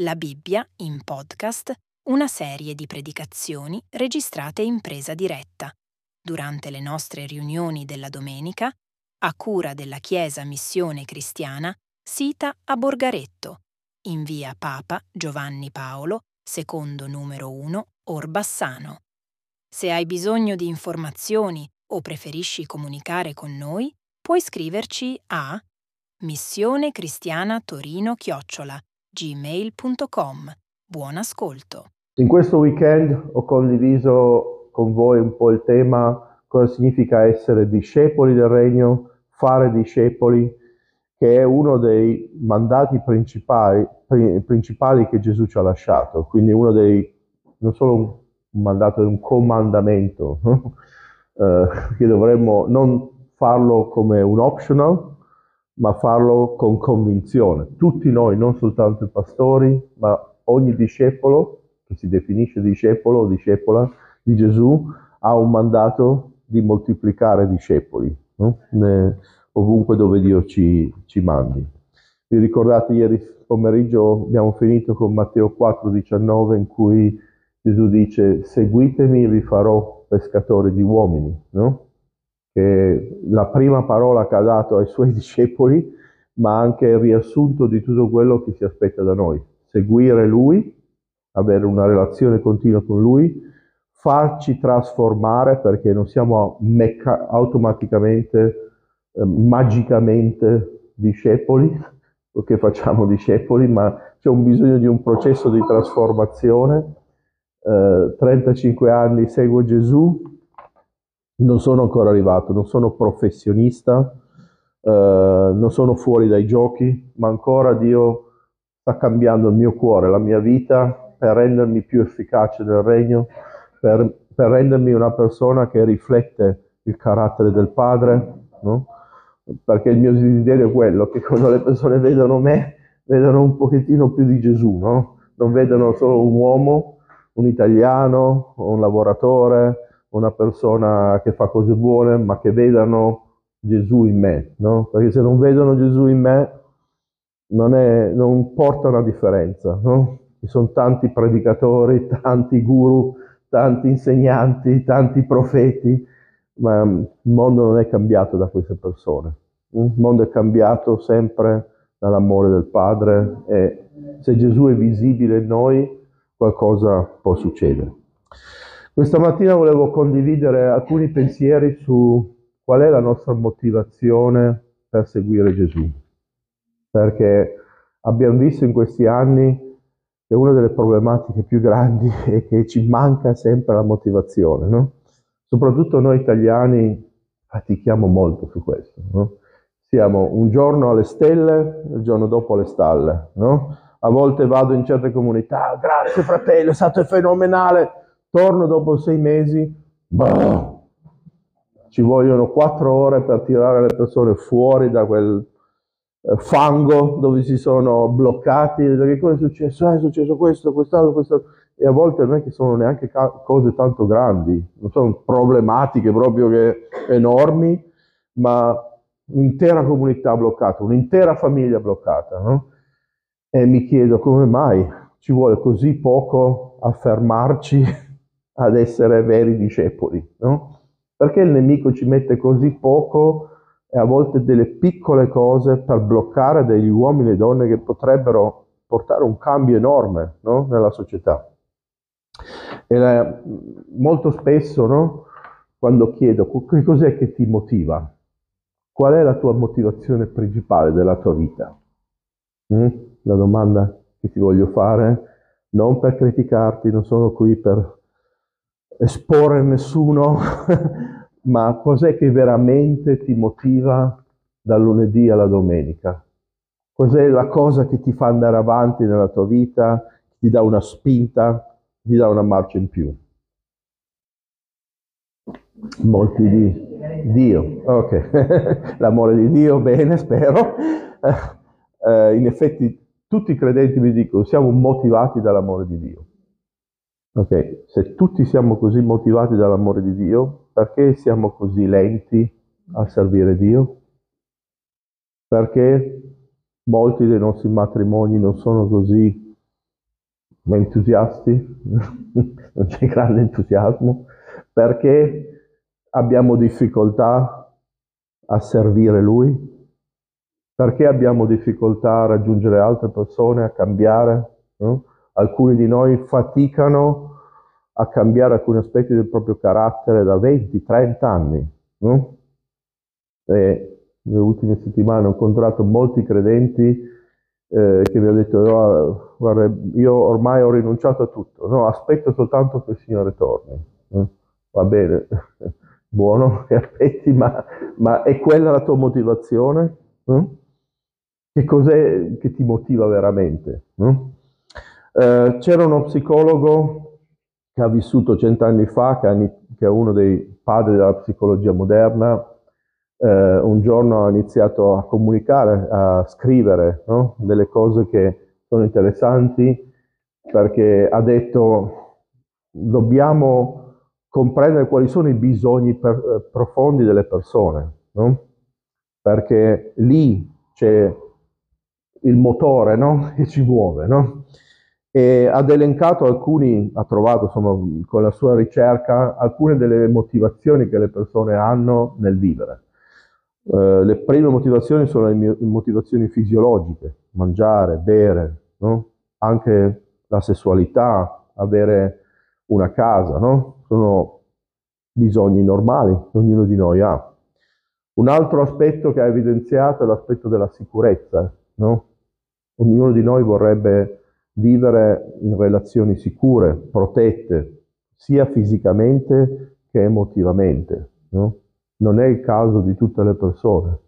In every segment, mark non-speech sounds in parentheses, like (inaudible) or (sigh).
La Bibbia in podcast, una serie di predicazioni registrate in presa diretta durante le nostre riunioni della domenica a cura della Chiesa Missione Cristiana sita a Borgaretto, in via Papa Giovanni Paolo, secondo numero 1, Orbassano. Se hai bisogno di informazioni o preferisci comunicare con noi, puoi scriverci a missione cristiana torino chiocciola gmail.com. Buon ascolto. In questo weekend ho condiviso con voi un po' il tema cosa significa essere discepoli del regno, fare discepoli, che è uno dei mandati principali, principali che Gesù ci ha lasciato, quindi uno dei, non solo un mandato, è un comandamento, (laughs) eh, che dovremmo non farlo come un optional, ma farlo con convinzione. Tutti noi, non soltanto i pastori, ma ogni discepolo che si definisce discepolo o discepola di Gesù ha un mandato di moltiplicare discepoli, no? ovunque dove Dio ci, ci mandi. Vi ricordate ieri pomeriggio abbiamo finito con Matteo 4,19 in cui Gesù dice seguitemi vi farò pescatori di uomini, no? Che la prima parola che ha dato ai suoi (laughs) discepoli, ma anche il riassunto di tutto quello che si aspetta da noi. Seguire Lui, avere una relazione continua con Lui, farci trasformare perché non siamo mecca- automaticamente, eh, magicamente discepoli, (laughs) perché facciamo discepoli, ma c'è un bisogno di un processo di trasformazione. Eh, 35 anni seguo Gesù, non sono ancora arrivato, non sono professionista, eh, non sono fuori dai giochi, ma ancora Dio sta cambiando il mio cuore, la mia vita per rendermi più efficace nel regno, per, per rendermi una persona che riflette il carattere del Padre, no? perché il mio desiderio è quello che quando le persone vedono me, vedano un pochettino più di Gesù, no? non vedono solo un uomo, un italiano, un lavoratore, una persona che fa cose buone, ma che vedano Gesù in me, no? Perché se non vedono Gesù in me, non, è, non porta una differenza, no? Ci sono tanti predicatori, (laughs) tanti guru, tanti insegnanti, tanti profeti, ma il mondo non è cambiato da queste persone. Il mondo è cambiato sempre dall'amore del Padre e se Gesù è visibile in noi, qualcosa può succedere. Questa mattina volevo condividere alcuni pensieri su qual è la nostra motivazione per seguire Gesù, perché abbiamo visto in questi anni che una delle problematiche più grandi (laughs) è che ci manca sempre la motivazione, no? Soprattutto noi italiani fatichiamo molto su questo, no? Siamo un giorno alle stelle, il giorno dopo alle stalle, no? A volte vado in certe comunità, grazie fratello, è stato fenomenale, Torno dopo sei mesi, bah, ci vogliono quattro ore per tirare le persone fuori da quel eh, fango dove si sono bloccati, che cosa è successo? Ah, è successo questo, quest'altro, questo. E a volte non è che sono neanche cose tanto grandi, non sono problematiche proprio che enormi, ma un'intera comunità bloccata, un'intera famiglia bloccata. No? E mi chiedo come mai ci vuole così poco a fermarci ad essere veri discepoli, no? Perché il nemico ci mette così poco e a volte delle piccole cose per bloccare degli uomini e donne che potrebbero portare un cambio enorme no? nella società. E la, molto spesso, no? quando chiedo che cos'è che ti motiva, qual è la tua motivazione principale della tua vita? Mm? La domanda che ti voglio fare, non per criticarti, non sono qui per esporre nessuno, (laughs) ma cos'è che veramente ti motiva dal lunedì alla domenica? Cos'è la cosa che ti fa andare avanti nella tua vita, ti dà una spinta, ti dà una marcia in più? Molti di Dio, ok, (laughs) l'amore di Dio, bene, spero. Uh, in effetti tutti i credenti mi dicono siamo motivati dall'amore di Dio. Ok, se tutti siamo così motivati dall'amore di Dio, perché siamo così lenti a servire Dio? Perché molti dei nostri matrimoni non sono così entusiasti, (laughs) non c'è grande entusiasmo, perché abbiamo difficoltà a servire Lui, perché abbiamo difficoltà a raggiungere altre persone, a cambiare. No? Alcuni di noi faticano a cambiare alcuni aspetti del proprio carattere da 20-30 anni. No? E nelle ultime settimane ho incontrato molti credenti eh, che mi hanno detto oh, guarda, io ormai ho rinunciato a tutto, no, aspetto soltanto che il Signore torni. Eh? Va bene, (laughs) buono che aspetti, ma, ma, è quella la tua motivazione? Eh? Che cos'è che ti motiva veramente? Eh, c'era uno psicologo che ha vissuto cent'anni fa, che, è uno dei padri della psicologia moderna, eh, un giorno ha iniziato a comunicare, a scrivere no? delle cose che sono interessanti perché ha detto dobbiamo comprendere quali sono i bisogni per, eh, profondi delle persone, no? perché lì c'è il motore no? (laughs) che ci muove. E ha elencato alcuni, ha trovato insomma, con la sua ricerca alcune delle motivazioni che le persone hanno nel vivere. Eh, le prime motivazioni sono le motivazioni fisiologiche, mangiare, bere, no? anche la sessualità, avere una casa, no? sono bisogni normali che ognuno di noi ha. Un altro aspetto che ha evidenziato è l'aspetto della sicurezza. No? Ognuno di noi vorrebbe vivere in relazioni sicure, protette, sia fisicamente che emotivamente. No? non è il caso di tutte le persone.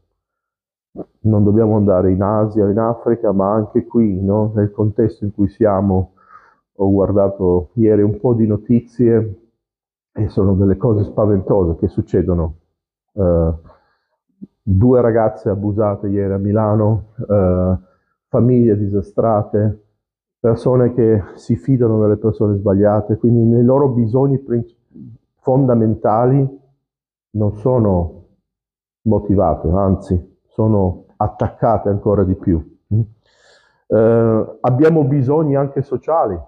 Non dobbiamo andare in Asia, in Africa, ma anche qui, no? nel contesto in cui siamo. Ho guardato ieri un po' di notizie e sono delle cose spaventose che succedono. Uh, due ragazze abusate ieri a Milano, uh, famiglie disastrate, persone che si fidano delle persone sbagliate, quindi nei loro bisogni fondamentali non sono motivate, anzi sono attaccate ancora di più. Mm? Eh, abbiamo bisogni anche sociali,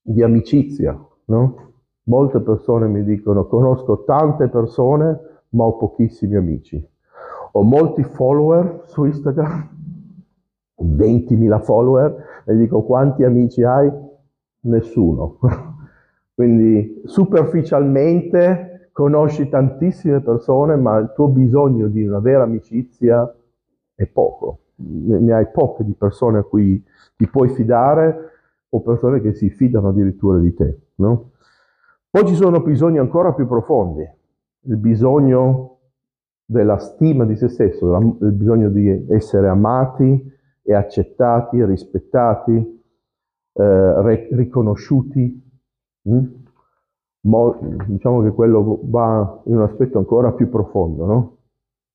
di amicizia. No? Molte persone mi dicono conosco tante persone ma ho pochissimi amici. Ho molti follower su Instagram, 20.000 follower, e dico quanti amici hai? Nessuno. (laughs) Quindi superficialmente conosci tantissime persone, ma il tuo bisogno di una vera amicizia è poco. Ne hai poche di persone a cui ti puoi fidare o persone che si fidano addirittura di te. No? Poi ci sono bisogni ancora più profondi, il bisogno della stima di se stesso, il bisogno di essere amati e accettati, rispettati, eh, riconosciuti. Mm? Mo, diciamo che quello va in un aspetto ancora più profondo, no?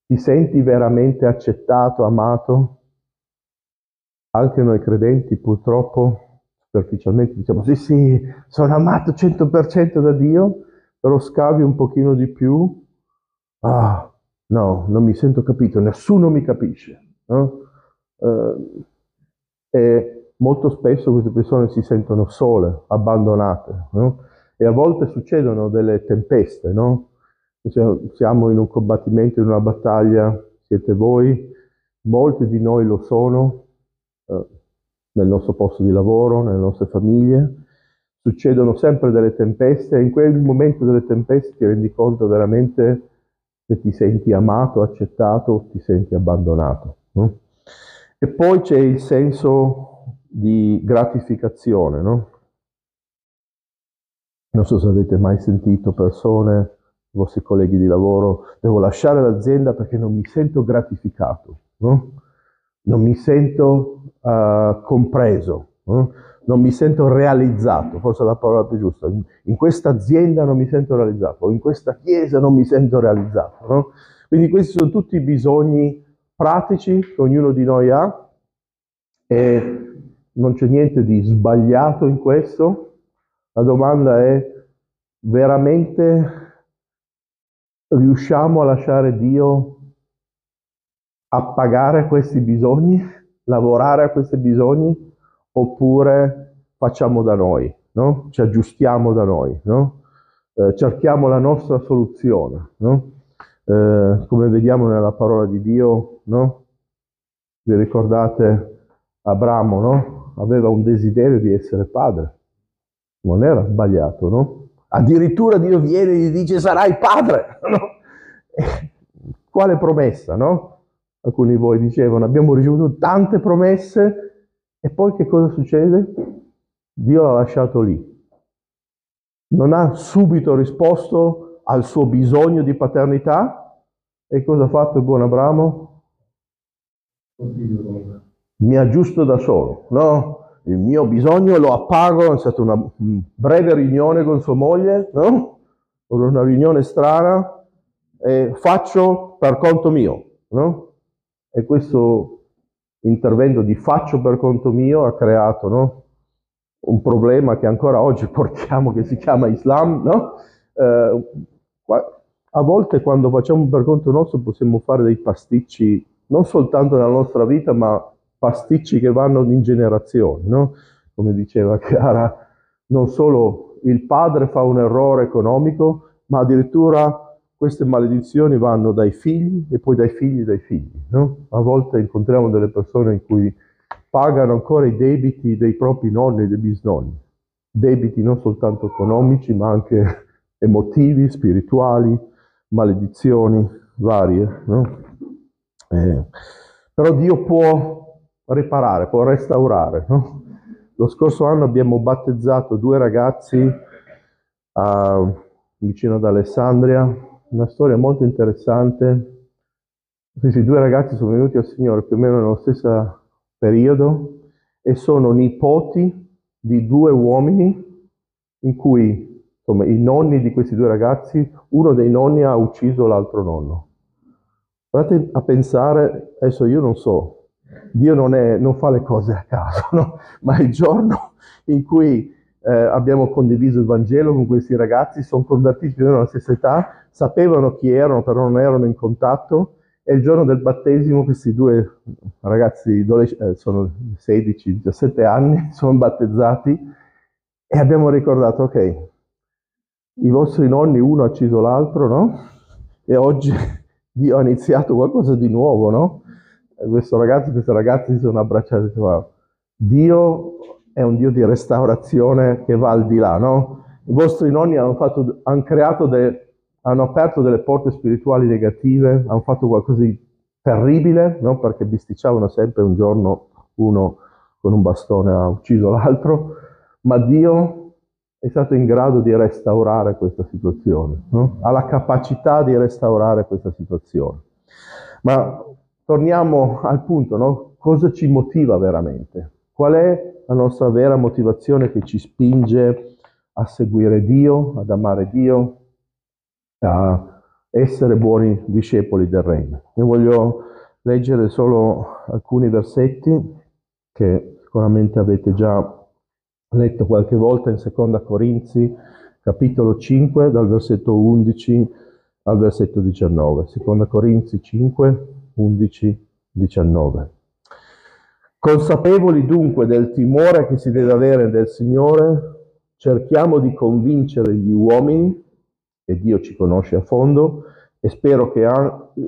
Ti senti veramente accettato, amato? Anche noi credenti purtroppo superficialmente diciamo sì sì, sono amato 100% da Dio, però scavi un pochino di più, ah no, non mi sento capito, nessuno mi capisce. No? Eh, e molto spesso queste persone si sentono sole, abbandonate. No? e a volte succedono delle tempeste, no? Siamo in un combattimento, in una battaglia, siete voi, molti di noi lo sono, eh, nel nostro posto di lavoro, nelle nostre famiglie, succedono sempre delle tempeste e in quel momento delle tempeste ti rendi conto veramente se ti senti amato, accettato o ti senti abbandonato. No? E poi c'è il senso di gratificazione, no? Non so se avete mai sentito persone, i vostri colleghi di lavoro, devo lasciare l'azienda perché non mi sento gratificato, no? non mi sento uh, compreso, no? non mi sento realizzato, forse la parola più giusta. In, questa azienda non mi sento realizzato, in questa chiesa non mi sento realizzato. No? Quindi questi sono tutti i bisogni pratici che ognuno di noi ha e non c'è niente di sbagliato in questo, la domanda è, veramente riusciamo a lasciare Dio appagare questi bisogni, lavorare a questi bisogni, oppure facciamo da noi, no? ci aggiustiamo da noi, no? eh, cerchiamo la nostra soluzione. No? Eh, come vediamo nella parola di Dio, vi ricordate Abramo, no? aveva un desiderio di essere padre, non era sbagliato, no? Addirittura Dio viene e gli dice sarai padre, (laughs) no? Quale promessa, no? Alcuni di voi dicevano abbiamo ricevuto tante promesse e poi che cosa succede? Dio l'ha lasciato lì. Non ha subito risposto al suo bisogno di paternità e cosa ha fatto il buon Abramo? Mi aggiusto da solo, no? Il mio bisogno lo appago, è stata una breve riunione con sua moglie, no? Una riunione strana, e faccio per conto mio, no? E questo intervento di faccio per conto mio ha creato no? un problema che ancora oggi (laughs) portiamo, che si chiama Islam. No? Eh, a volte quando facciamo per conto nostro possiamo fare dei pasticci, non soltanto nella nostra vita, ma pasticci che vanno in generazioni. No? Come diceva Chiara, non solo il padre fa un errore economico, ma addirittura queste maledizioni vanno dai figli e poi dai figli dai figli. No? A volte incontriamo delle persone in cui pagano ancora i debiti dei propri nonni e dei bisnonni, debiti non soltanto economici ma anche emotivi, spirituali, maledizioni varie. No? Eh, però Dio può riparare, può restaurare. No? Lo scorso anno abbiamo battezzato due ragazzi uh, vicino ad Alessandria, una storia molto interessante. Questi due ragazzi sono venuti al Signore più o meno nello stesso periodo e sono nipoti di due uomini in cui insomma, i nonni di questi due ragazzi, uno dei nonni ha ucciso l'altro nonno. Guardate a pensare, adesso io non so, Dio non, è, non fa le cose a caso, (laughs) no? ma il giorno in cui eh, abbiamo condiviso il Vangelo con questi ragazzi, sono convertiti più o meno alla stessa età, sapevano chi erano, però non erano in contatto, e il giorno del battesimo questi due ragazzi, eh, sono 16-17 anni, (laughs) sono battezzati e abbiamo ricordato, ok, i vostri nonni, uno ha ucciso l'altro, no? E oggi Dio ha iniziato qualcosa di nuovo, no? E questo ragazzo, questi ragazzi si sono abbracciati e detto, Dio è un Dio di restaurazione che va al di là, no? I vostri nonni hanno, fatto, hanno, creato de, hanno aperto delle porte spirituali negative, hanno fatto qualcosa di terribile, no? Perché bisticciavano sempre un giorno uno con un bastone ha ucciso l'altro, ma Dio è stato in grado di restaurare questa situazione, no? ha la capacità di restaurare questa situazione. Ma torniamo al punto, no? cosa ci motiva veramente? Qual è la nostra vera motivazione che ci spinge a seguire Dio, ad amare Dio, a essere buoni discepoli del Regno. Io voglio leggere solo alcuni versetti che sicuramente avete già letto qualche volta in Seconda Corinzi, capitolo 5, dal versetto 11 al versetto 19. Seconda Corinzi 5, 11, 19. Consapevoli dunque del timore che si deve avere del Signore, cerchiamo di convincere gli uomini, e Dio ci conosce a fondo, e spero che,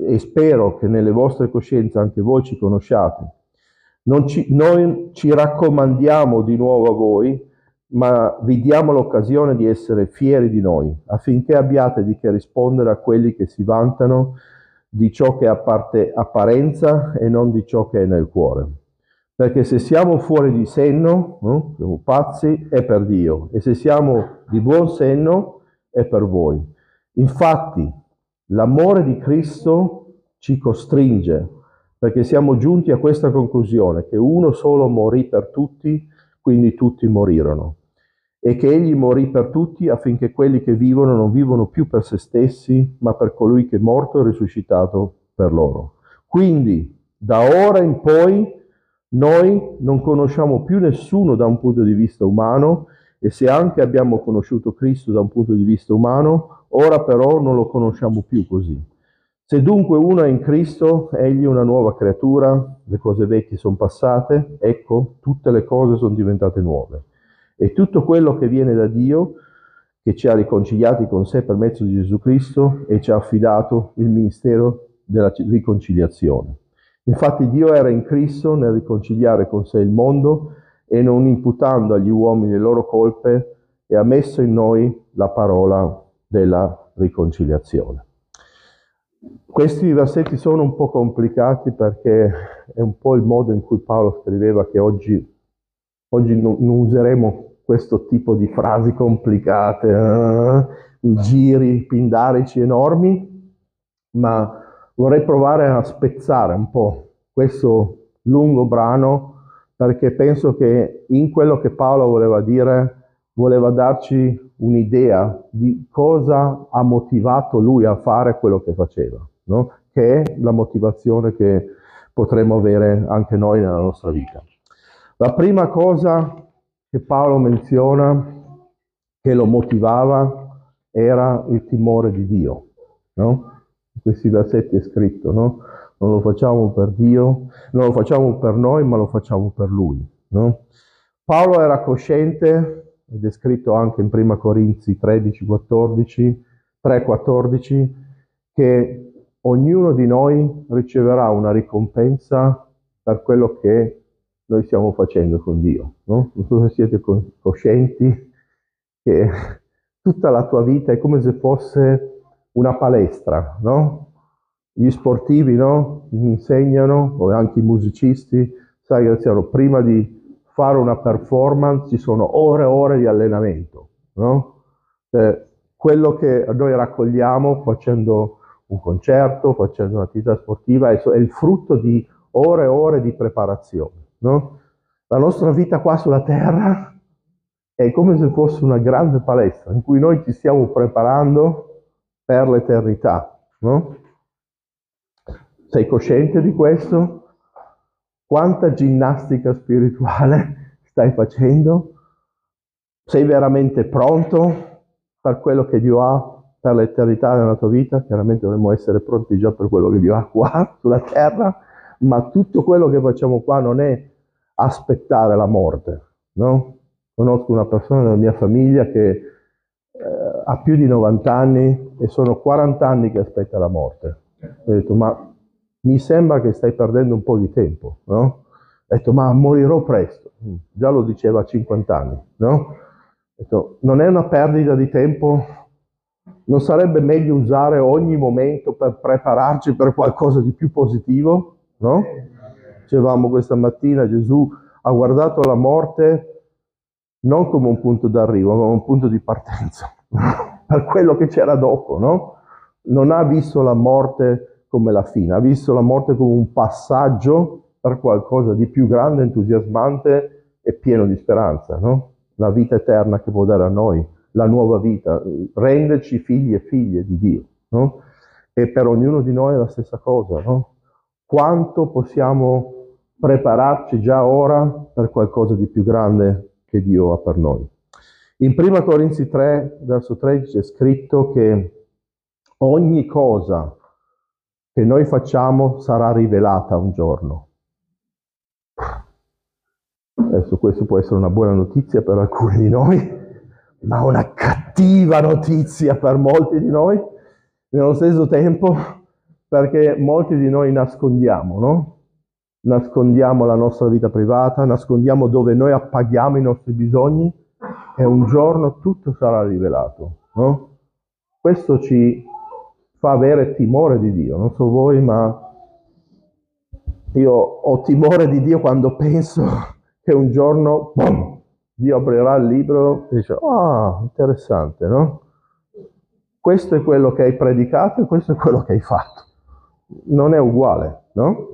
e spero che nelle vostre coscienze anche voi ci conosciate. Ci, noi ci raccomandiamo di nuovo a voi, ma vi diamo l'occasione di essere fieri di noi, affinché abbiate di che rispondere a quelli che si vantano di ciò che è apparenza e non di ciò che è nel cuore. Perché se siamo fuori di senno, no? siamo pazzi, è per Dio, e se siamo di buon senno, è per voi. Infatti, l'amore di Cristo ci costringe, perché siamo giunti a questa conclusione, che uno solo morì per tutti, quindi tutti morirono, e che egli morì per tutti affinché quelli che vivono non vivono più per se stessi, ma per colui che è morto e risuscitato per loro. Quindi, da ora in poi, noi non conosciamo più nessuno da un punto di vista umano e se anche abbiamo conosciuto Cristo da un punto di vista umano, ora però non lo conosciamo più così. Se dunque uno è in Cristo, egli è una nuova creatura, le cose vecchie sono passate, ecco, tutte le cose sono diventate nuove. E tutto quello che viene da Dio, che ci ha riconciliati con sé per mezzo di Gesù Cristo e ci ha affidato il ministero della riconciliazione. Infatti Dio era in Cristo nel riconciliare con sé il mondo e non imputando agli uomini le loro colpe e ha messo in noi la parola della riconciliazione. Questi versetti sono un po' complicati perché è un po' il modo in cui Paolo scriveva che oggi, oggi non, non useremo questo tipo di frasi complicate, eh, giri pindarici enormi, ma vorrei provare a spezzare un po' questo lungo brano perché penso che in quello che Paolo voleva dire voleva darci un'idea di cosa ha motivato lui a fare quello che faceva, no? che è la motivazione che potremmo avere anche noi nella nostra vita. La prima cosa che Paolo menziona che lo motivava era il timore di Dio. No? In questi versetti è scritto, no? non lo facciamo per Dio, non lo facciamo per noi, ma lo facciamo per Lui. No? Paolo era cosciente, è scritto anche in 1 Corinzi 13, 14, 3, 14, che ognuno di noi riceverà una ricompensa per quello che noi stiamo facendo con Dio. No? Non so se siete coscienti che tutta la tua vita è come se fosse una palestra, no? Gli sportivi, no? Insegnano, o anche i musicisti, sai Graziano, prima di fare una performance ci sono ore e ore di allenamento, no? Cioè, quello che noi raccogliamo facendo un concerto, facendo un'attività sportiva, è, il frutto di ore e ore di preparazione. No? La nostra vita qua sulla Terra è come se fosse una grande palestra in cui noi ci stiamo preparando per l'eternità. No? Sei cosciente di questo? Quanta ginnastica spirituale stai facendo? Sei veramente pronto per quello che Dio ha per l'eternità nella tua vita, chiaramente dovremmo essere pronti già per quello che Dio ha qua sulla terra, ma tutto quello che facciamo qua non è aspettare la morte, no? Conosco una persona nella mia famiglia che eh, ha più di 90 anni e sono 40 anni che aspetta la morte. Ho detto, ma mi sembra che stai perdendo un po' di tempo, no? Ho detto, ma morirò presto. Già lo diceva a 50 anni, no? Detto, non è una perdita di tempo non sarebbe meglio usare ogni momento per prepararci per qualcosa di più positivo? No? Dicevamo questa mattina Gesù ha guardato la morte non come un punto d'arrivo, ma come un punto di partenza, (laughs) per quello che c'era dopo, no? Non ha visto la morte come la fine, ha visto la morte come un passaggio per qualcosa di più grande, entusiasmante e pieno di speranza, no? La vita eterna che può dare a noi la nuova vita, renderci figli e figlie di Dio. No? E per ognuno di noi è la stessa cosa. No? Quanto possiamo prepararci già ora per qualcosa di più grande che Dio ha per noi. In 1 Corinzi 3, verso 13 è scritto che ogni cosa che noi facciamo sarà rivelata un giorno. Adesso questo può essere una buona notizia per alcuni di noi, ma una cattiva notizia per molti di noi, nello stesso tempo perché molti di noi nascondiamo, no? Nascondiamo la nostra vita privata, nascondiamo dove noi appaghiamo i nostri bisogni e un giorno tutto sarà rivelato, no? Questo ci fa avere timore di Dio, non so voi, ma io ho timore di Dio quando penso (laughs) che un giorno, boom, Dio aprirà il libro e dice, ah, interessante, no? Questo è quello che hai predicato e questo è quello che hai fatto. Non è uguale, no?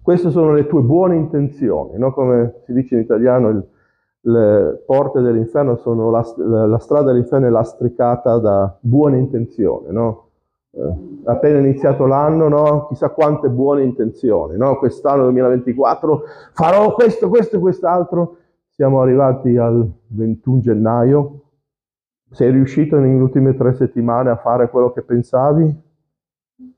Queste sono le tue buone intenzioni, no? Come si dice in italiano, il, le porte dell'inferno sono la, la, strada dell'inferno è lastricata da buone intenzioni, no? Eh, appena iniziato l'anno, no? Chissà quante buone intenzioni, no? Quest'anno 2024 farò questo, questo e quest'altro siamo arrivati al 21 gennaio. Sei riuscito nelle ultime tre settimane a fare quello che pensavi?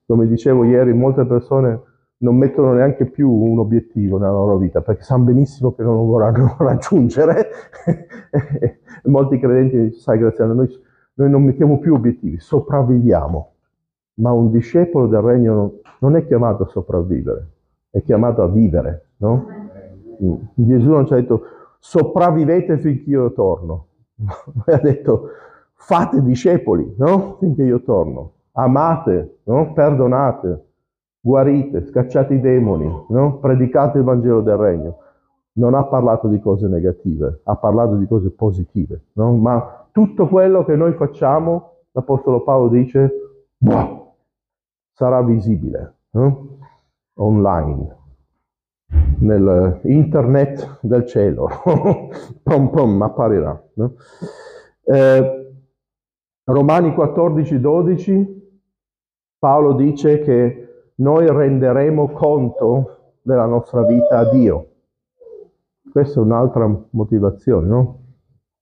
Come dicevo ieri, molte persone non mettono neanche più un obiettivo nella loro vita perché sanno benissimo che non lo vorranno (laughs) raggiungere. (laughs) Molti credenti sai Graziano, noi, noi, non mettiamo più obiettivi, sopravviviamo. Ma un discepolo del regno non è chiamato a sopravvivere, è chiamato a vivere. No? Gesù non ci ha detto sopravvivete finché io torno, (laughs) ha detto fate discepoli no? finché io torno, amate, no? perdonate guarite, scacciate i demoni, no? predicate il Vangelo del Regno. Non ha parlato di cose negative, ha parlato di cose positive. No? Ma tutto quello che noi facciamo, l'Apostolo Paolo dice, boh, sarà visibile no? online, nel internet del cielo. (laughs) pom pom, apparirà. No? Eh, Romani 14, 12, Paolo dice che noi renderemo conto della nostra vita a Dio. Questa è un'altra motivazione, no?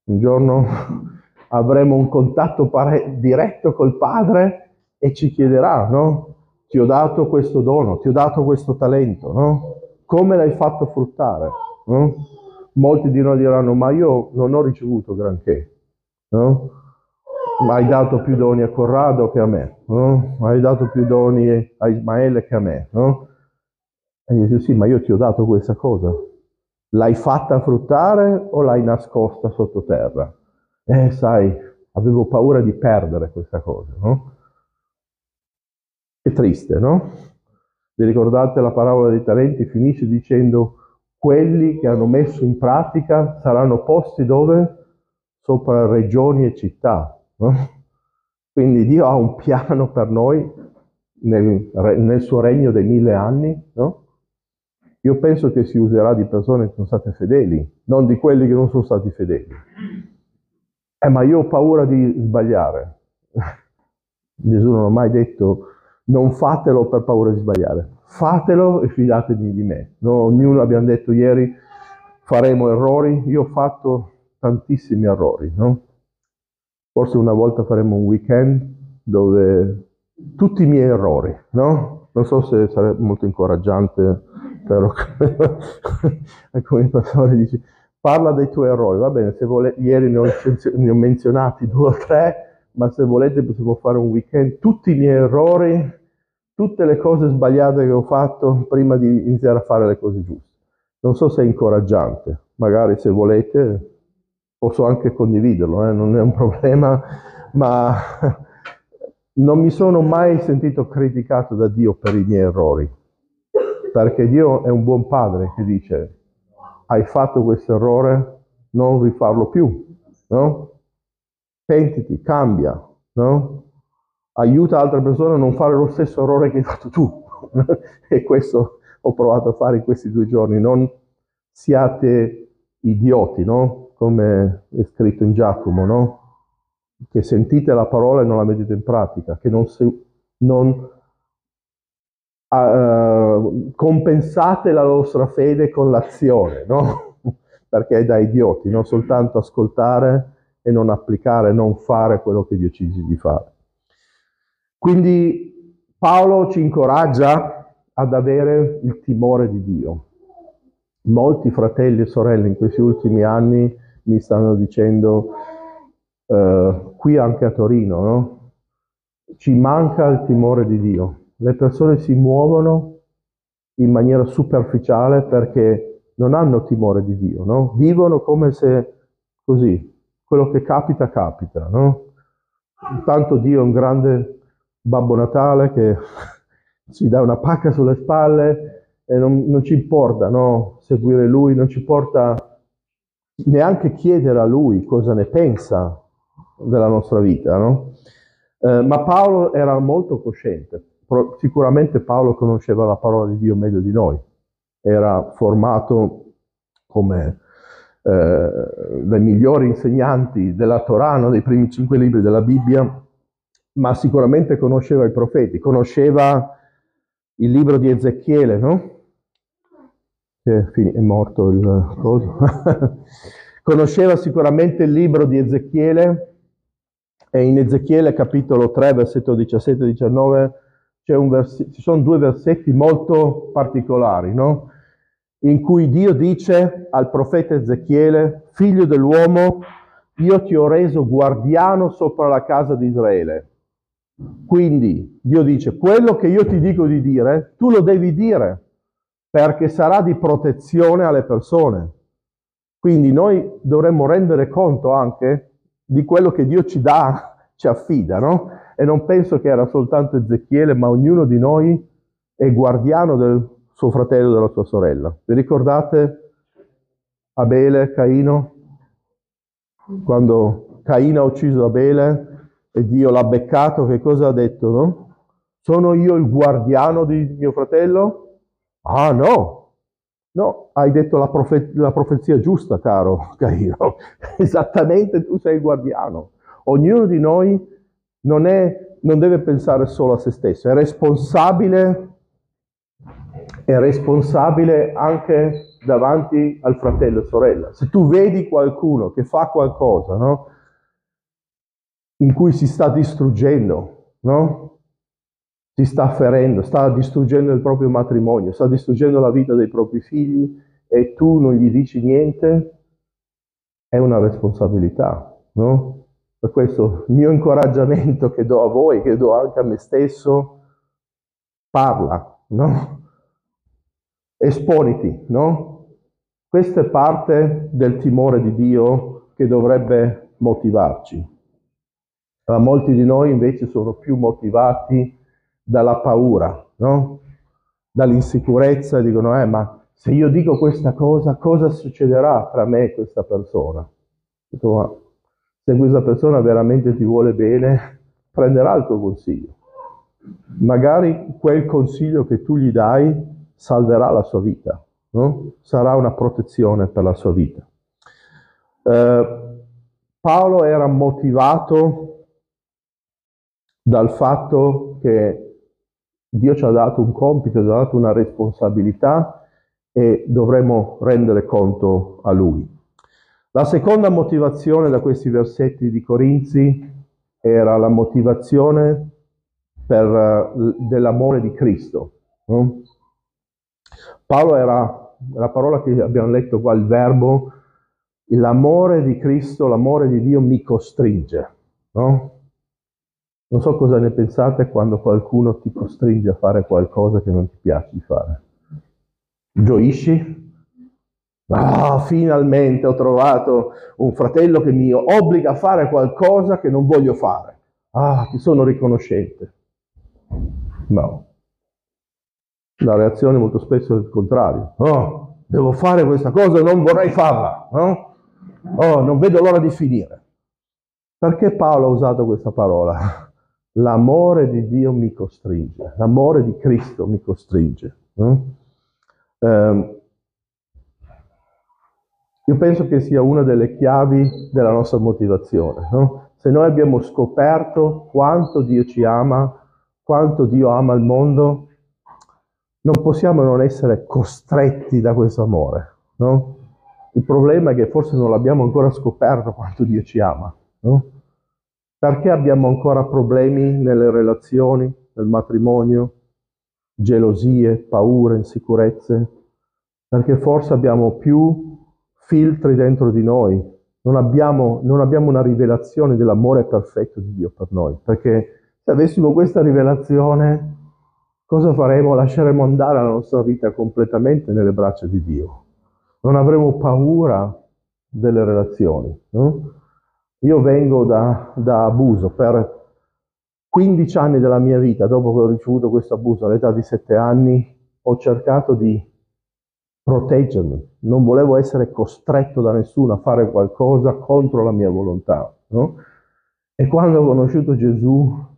Un giorno (laughs) avremo un contatto diretto col Padre e ci chiederà, no? Ti ho dato questo dono, ti ho dato questo talento, no? Come l'hai fatto fruttare? No? Molti di noi diranno, ma io non ho ricevuto granché, no? ma hai dato più doni a Corrado che a me, no? hai dato più doni a Ismaele che a me. No? E dico, sì, ma io ti ho dato questa cosa. L'hai fatta fruttare o l'hai nascosta sottoterra? Eh, sai, avevo paura di perdere questa cosa, no? È triste, no? Vi ricordate la parola dei talenti? Finisce dicendo quelli che hanno messo in pratica saranno posti dove? Sopra regioni e città. No? Quindi Dio ha un piano per noi nel, nel suo regno dei mille anni. No? Io penso che si userà di persone che sono state fedeli, non di quelli che non sono stati fedeli. Eh, ma io ho paura di sbagliare. (laughs) Gesù non ha mai detto non fatelo per paura di sbagliare, fatelo e fidatevi di me. No, ognuno abbiamo detto ieri faremo errori, io ho fatto tantissimi errori, no? Forse una volta faremo un weekend dove tutti i miei errori, no? Non so se sarebbe molto incoraggiante, però (laughs) il pastore dice, parla dei tuoi errori, va bene, se volete, ieri ne ho, ne ho menzionati due o tre, ma se volete possiamo fare un weekend, tutti i miei errori, tutte le cose sbagliate che ho fatto prima di iniziare a fare le cose giuste. Non so se è incoraggiante, magari se volete posso anche condividerlo, eh, non è un problema, ma (laughs) non mi sono mai sentito criticato da Dio per i miei errori, perché Dio è un buon padre che dice hai fatto questo errore, non rifarlo più, no? Pentiti, cambia, no? Aiuta altre persone a non fare lo stesso errore che hai fatto tu. (laughs) e questo ho provato a fare in questi due giorni, non siate idioti, no? come è scritto in Giacomo, no? Che sentite la parola e non la mettete in pratica, che non, se, non uh, compensate la vostra fede con l'azione, no? (laughs) Perché è da idioti, non soltanto ascoltare e non applicare, non fare quello che dice di fare. Quindi Paolo ci incoraggia ad avere il timore di Dio. Molti fratelli e sorelle in questi ultimi anni mi stanno dicendo uh, qui anche a Torino, no? Ci manca il timore di Dio. Le persone si muovono in maniera superficiale perché non hanno timore di Dio, no? Vivono come se così, quello che capita, capita, no? Intanto Dio è un grande Babbo Natale che (laughs) ci dà una pacca sulle spalle e non, non ci importa no? seguire Lui, non ci importa neanche chiedere a lui cosa ne pensa della nostra vita, no? eh, ma Paolo era molto cosciente, sicuramente Paolo conosceva la parola di Dio meglio di noi, era formato come dai migliori insegnanti della Torano, dei primi cinque libri della Bibbia, ma sicuramente conosceva i profeti, conosceva il libro di Ezechiele, no? è morto il coso. (laughs) Conosceva sicuramente il libro di Ezechiele e in Ezechiele capitolo 3 versetto 17-19 vers- ci sono due versetti molto particolari, no? In cui Dio dice al profeta Ezechiele, figlio dell'uomo, io ti ho reso guardiano sopra la casa di Israele. Quindi Dio dice, quello che io ti dico di dire, tu lo devi dire, perché sarà di protezione alle persone. Quindi noi dovremmo rendere conto anche di quello che Dio ci dà, (laughs) ci affida, no? E non penso che era soltanto Ezechiele, ma ognuno di noi è guardiano del suo fratello e della sua sorella. Vi ricordate Abele, Caino? Quando Caino ha ucciso Abele e Dio l'ha beccato, che cosa ha detto? No? Sono io il guardiano di mio fratello? Ah no, No, hai detto la, profe- la, profezia giusta, caro (laughs) Caino. Esattamente tu sei il guardiano. Ognuno di noi non, è, non deve pensare solo a se stesso, è responsabile, è responsabile anche davanti al fratello e sorella. Se tu vedi qualcuno che fa qualcosa no? in cui si sta distruggendo, no? si sta ferendo, sta distruggendo il proprio matrimonio, sta distruggendo la vita dei propri figli e tu non gli dici niente, è una responsabilità, no? Per questo il mio incoraggiamento che do a voi, che do anche a me stesso, parla, no? Esponiti, no? Questa è parte del timore di Dio che dovrebbe motivarci. Ma molti di noi invece sono più motivati dalla paura, no? dall'insicurezza, dicono, eh, ma se io dico questa cosa, cosa succederà tra me e questa persona? Dico, ma se questa persona veramente ti vuole bene, prenderà il tuo consiglio. Magari quel consiglio che tu gli dai salverà la sua vita, no? sarà una protezione per la sua vita. Eh, Paolo era motivato dal fatto che Dio ci ha dato un compito, ci ha dato una responsabilità e dovremo rendere conto a Lui. La seconda motivazione da questi versetti di Corinzi era la motivazione per, dell'amore di Cristo. No? Paolo era, la parola che abbiamo letto qua, il verbo, l'amore di Cristo, l'amore di Dio mi costringe. No? Non so cosa ne pensate quando qualcuno ti costringe a fare qualcosa che non ti piace di fare. Gioisci? Ah, finalmente ho trovato un fratello che mi obbliga a fare qualcosa che non voglio fare. Ah, ti sono riconoscente. No. La reazione molto spesso è il contrario. Oh, devo fare questa cosa e non vorrei farla. No? Oh, non vedo l'ora di finire. Perché Paolo ha usato questa parola? L'amore di Dio mi costringe, l'amore di Cristo mi costringe. No? Eh, io penso che sia una delle chiavi della nostra motivazione. No? Se noi abbiamo scoperto quanto Dio ci ama, quanto Dio ama il mondo, non possiamo non essere costretti da questo amore. No? Il problema è che forse non l'abbiamo ancora scoperto quanto Dio ci ama. No? Perché abbiamo ancora problemi nelle relazioni, nel matrimonio, gelosie, paure, insicurezze? Perché forse abbiamo più filtri dentro di noi, non abbiamo, non abbiamo una rivelazione dell'amore perfetto di Dio per noi. Perché se avessimo questa rivelazione, cosa faremo? Lasceremo andare la nostra vita completamente nelle braccia di Dio. Non avremo paura delle relazioni. No? Io vengo da, da abuso per 15 anni della mia vita, dopo che ho ricevuto questo abuso all'età di 7 anni, ho cercato di proteggermi, non volevo essere costretto da nessuno a fare qualcosa contro la mia volontà. No? E quando ho conosciuto Gesù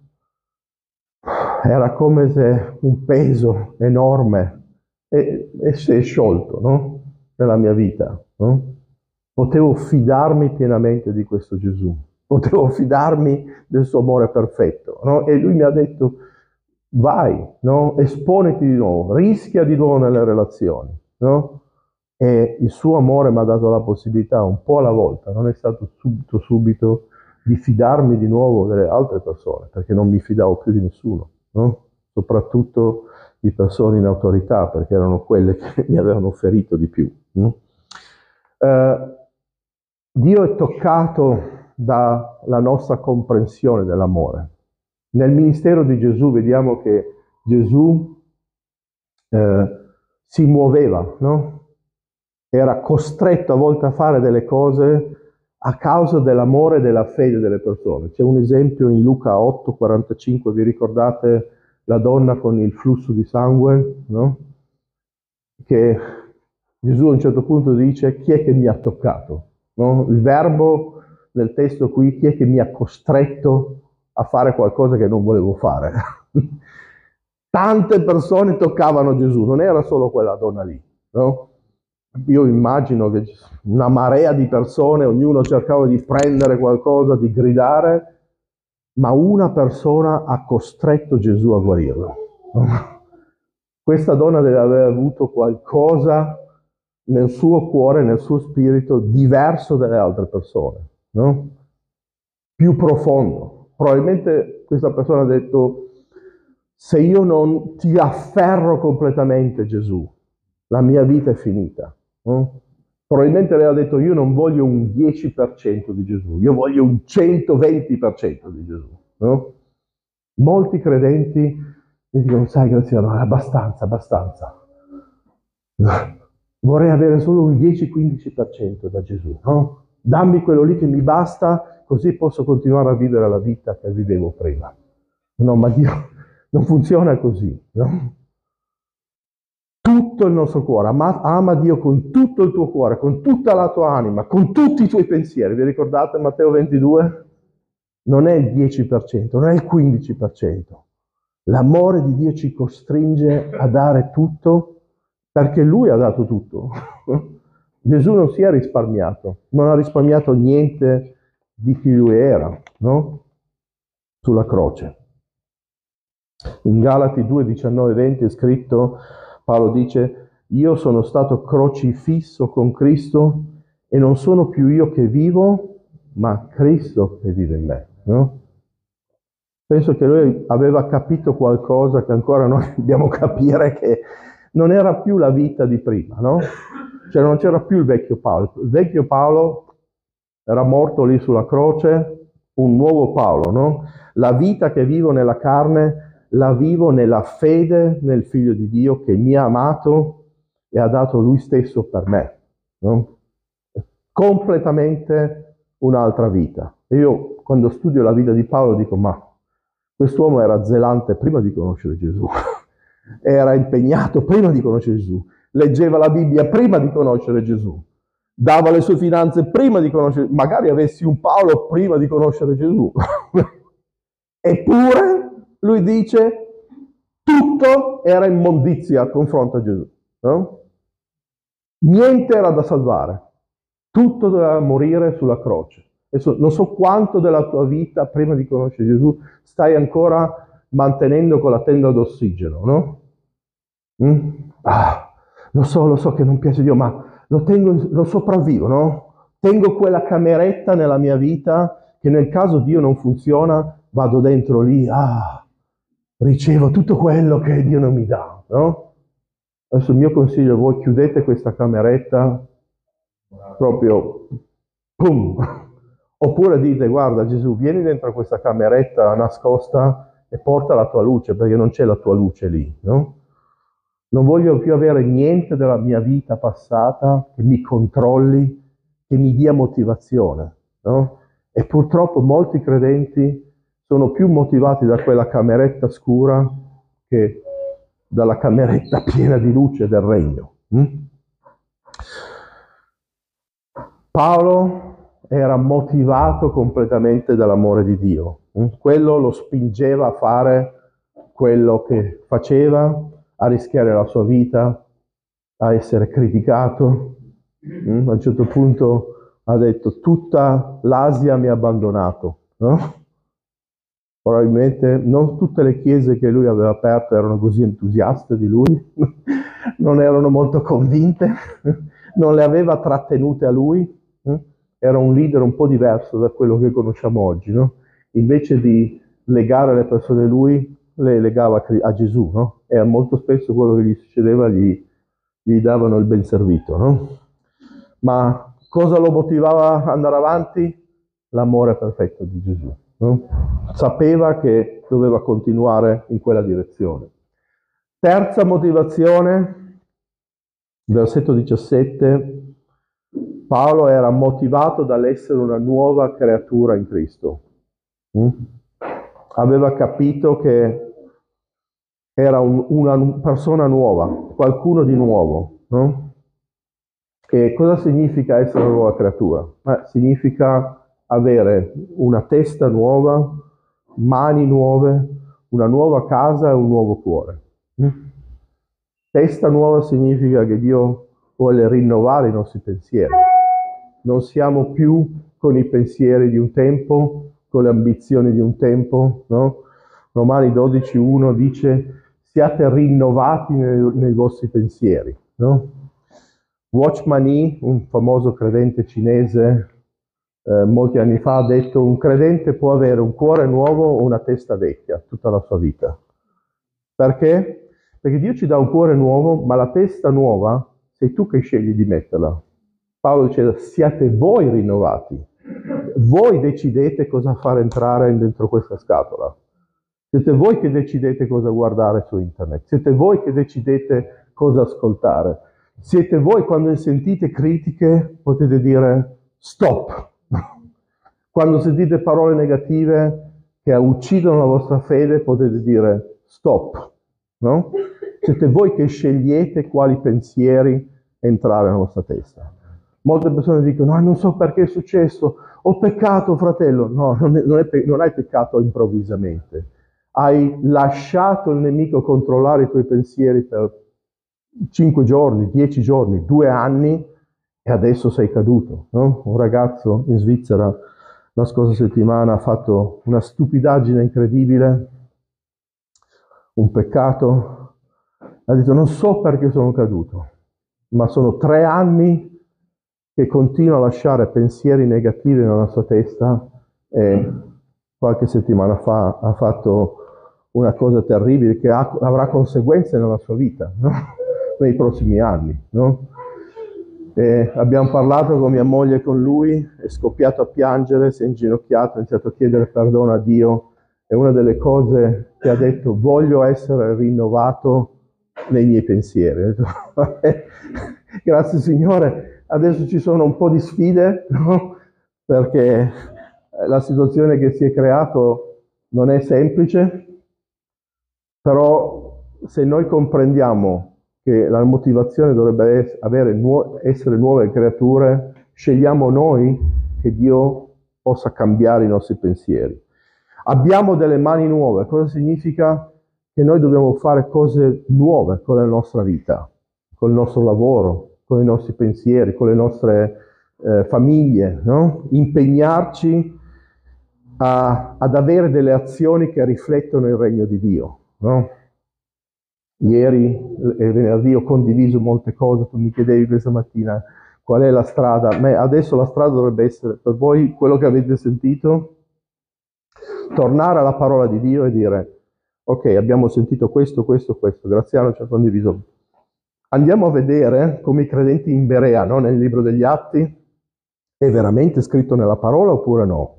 era come se un peso enorme e, e si è sciolto no? nella mia vita. No? Potevo fidarmi pienamente di questo Gesù, potevo fidarmi del suo amore perfetto. No? E lui mi ha detto, vai, esponiti di nuovo, rischia di nuovo nelle relazioni. E il suo amore mi ha dato la possibilità, un po' alla volta, non è stato subito, subito, di fidarmi di nuovo delle altre persone, perché non mi fidavo più di nessuno. No? soprattutto di persone in autorità, perché erano quelle che (laughs) mi avevano ferito di più. Mm? Eh, Dio è toccato dalla nostra comprensione dell'amore. Nel ministero di Gesù vediamo che Gesù eh, si muoveva, no? era costretto a volte a fare delle cose a causa dell'amore e della fede delle persone. C'è un esempio in Luca 8:45, vi ricordate la donna con il flusso di sangue, no? Che Gesù a un certo punto dice chi è che mi ha toccato? No? Il verbo del testo qui, chi è che mi ha costretto a fare qualcosa che non volevo fare? (laughs) Tante persone toccavano Gesù, non era solo quella donna lì, no? Io immagino che una marea di persone, ognuno cercava di prendere qualcosa, di gridare, ma una persona ha costretto Gesù a guarirlo. Questa donna deve aver avuto qualcosa nel suo cuore, nel suo spirito, diverso dalle altre persone, no? più profondo. Probabilmente questa persona ha detto, se io non ti afferro completamente Gesù, la mia vita è finita. No? Probabilmente lei ha detto io non voglio un 10% di Gesù, io voglio un 120% di Gesù. No? Molti credenti mi dicono, sai Graziano, abbastanza, abbastanza. (laughs) Vorrei avere solo un 10-15% da Gesù, no? Dammi quello lì che mi basta, così posso continuare a vivere la vita che vivevo prima. No, ma Dio (laughs) non funziona così, no? Tutto il nostro cuore, ama, ama, Dio con tutto il tuo cuore, con tutta la tua anima, con tutti i tuoi pensieri. Vi ricordate Matteo 22? Non è il 10%, non è il 15%. L'amore di Dio ci costringe a dare tutto perché Lui ha dato tutto. (laughs) Gesù non si è risparmiato, non ha risparmiato niente di chi Lui era, no? Sulla croce. In Galati 2, 19, 20 è scritto Paolo dice, io sono stato crocifisso con Cristo e non sono più io che vivo, ma Cristo che vive in me. No? Penso che lui aveva capito qualcosa che ancora noi (laughs) dobbiamo capire che non era più la vita di prima, no? Cioè non c'era più il vecchio Paolo. Il vecchio Paolo era morto lì sulla croce, un nuovo Paolo, no? La vita che vivo nella carne la vivo nella fede nel Figlio di Dio che mi ha amato e ha dato Lui stesso per me. No? Completamente un'altra vita. E io quando studio la vita di Paolo dico, ma quest'uomo era zelante prima di conoscere Gesù, (laughs) era impegnato prima di conoscere Gesù, leggeva la Bibbia prima di conoscere Gesù, dava le sue finanze prima di conoscere, magari avessi un Paolo prima di conoscere Gesù. (laughs) Eppure lui dice tutto era immondizia a confronto a Gesù. No? Niente era da salvare, tutto doveva morire sulla croce. Adesso, non so quanto della tua vita prima di conoscere Gesù stai ancora mantenendo con la tenda d'ossigeno, no? Mm? Ah, lo so, lo so che non piace Dio, ma lo, tengo, lo sopravvivo, no? Tengo quella cameretta nella mia vita che nel caso Dio non funziona, vado dentro lì, ah, ricevo tutto quello che Dio non mi dà, no? Adesso il mio consiglio a voi, chiudete questa cameretta proprio, pum, oppure dite, guarda Gesù, vieni dentro questa cameretta nascosta e porta la tua luce, perché non c'è la tua luce lì, no? Non voglio più avere niente della mia vita passata che mi controlli, che mi dia motivazione, no? E purtroppo molti credenti sono più motivati da quella cameretta scura che dalla cameretta (laughs) piena di luce del regno. Mm? Paolo era motivato completamente dall'amore di Dio. Mm? Quello lo spingeva a fare quello che faceva, a rischiare la sua vita, a essere criticato. Mm? A un certo punto ha detto tutta l'Asia mi ha abbandonato. No? Probabilmente non tutte le chiese che lui aveva aperto erano così entusiaste di lui, (laughs) non erano molto convinte, (laughs) non le aveva trattenute a lui. Eh? Era un leader un po' diverso da quello che conosciamo oggi. No? Invece di legare le persone a lui, le legava a Gesù, no? E molto spesso quello che gli succedeva gli, gli davano il ben servito, no? Ma cosa lo motivava ad andare avanti? L'amore perfetto di Gesù. No? Sapeva che doveva continuare in quella direzione. Terza motivazione, versetto 17, Paolo era motivato dall'essere una nuova creatura in Cristo. Mm? Aveva capito che era un, una persona nuova, qualcuno di nuovo. No? E cosa significa essere una nuova creatura? Eh, significa avere una testa nuova, mani nuove, una nuova casa e un nuovo cuore. Mm? Testa nuova significa che Dio vuole rinnovare i nostri pensieri. Non siamo più con i pensieri di un tempo, con le ambizioni di un tempo, no? Romani 12.1 dice siate rinnovati nei, nei vostri pensieri, no? Watchman Nee, un famoso credente cinese, eh, molti anni fa ha detto un credente può avere un cuore nuovo o una testa vecchia tutta la sua vita. Perché? Perché Dio ci dà un cuore nuovo, ma la testa nuova sei tu che scegli di metterla. Paolo dice siate voi rinnovati, voi decidete cosa far entrare dentro questa scatola. Siete voi che decidete cosa guardare su internet, siete voi che decidete cosa ascoltare. Siete voi quando sentite critiche potete dire stop. Quando sentite parole negative che uccidono la vostra fede potete dire stop. No? Siete voi che scegliete quali pensieri entrare nella vostra testa. Molte persone dicono, ah, non so perché è successo, ho peccato fratello. No, non, è, non, è, non hai peccato improvvisamente. Hai lasciato il nemico controllare i tuoi pensieri per 5 giorni, 10 giorni, 2 anni e adesso sei caduto. No? Un ragazzo in Svizzera la scorsa settimana ha fatto una stupidaggine incredibile, un peccato, ha detto non so perché sono caduto, ma sono tre anni che continua a lasciare pensieri negativi nella sua testa e qualche settimana fa ha fatto una cosa terribile che ha, avrà conseguenze nella sua vita, no? (laughs) nei prossimi anni. No? Abbiamo parlato con mia moglie e con lui, è scoppiato a piangere, si è inginocchiato, ha iniziato a chiedere perdono a Dio. E una delle cose che ha detto, voglio essere rinnovato nei miei pensieri. Grazie Signore, adesso ci sono un po' di sfide, no? perché la situazione che si è creata non è semplice, però se noi comprendiamo che la motivazione dovrebbe essere nuove creature, scegliamo noi che Dio possa cambiare i nostri pensieri. Abbiamo delle mani nuove, cosa significa? Che noi dobbiamo fare cose nuove con la nostra vita, con il nostro lavoro, con i nostri pensieri, con le nostre eh, famiglie, no? impegnarci a, ad avere delle azioni che riflettono il regno di Dio. No? Ieri e venerdì ho condiviso molte cose, tu mi chiedevi questa mattina qual è la strada. Beh, adesso la strada dovrebbe essere per voi quello che avete sentito, tornare alla parola di Dio e dire, ok, abbiamo sentito questo, questo, questo, Graziano ci ha condiviso. Andiamo a vedere come i credenti in Berea, no? nel libro degli Atti, è veramente scritto nella parola oppure no?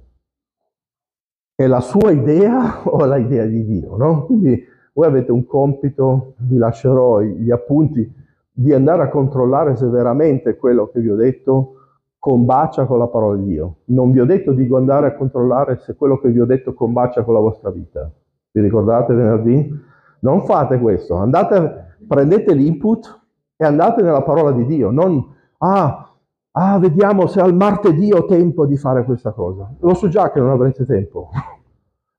È la sua idea (laughs) o l'idea di Dio? No? Quindi voi avete un compito, vi lascerò gli appunti, di andare a controllare se veramente quello che vi ho detto combacia con la parola di Dio. Non vi ho detto di andare a controllare se quello che vi ho detto combacia con la vostra vita. Vi ricordate venerdì? Non fate questo, andate, prendete l'input e andate nella parola di Dio, non, ah, ah, vediamo se al martedì ho tempo di fare questa cosa. Lo so già che non avrete tempo. (laughs)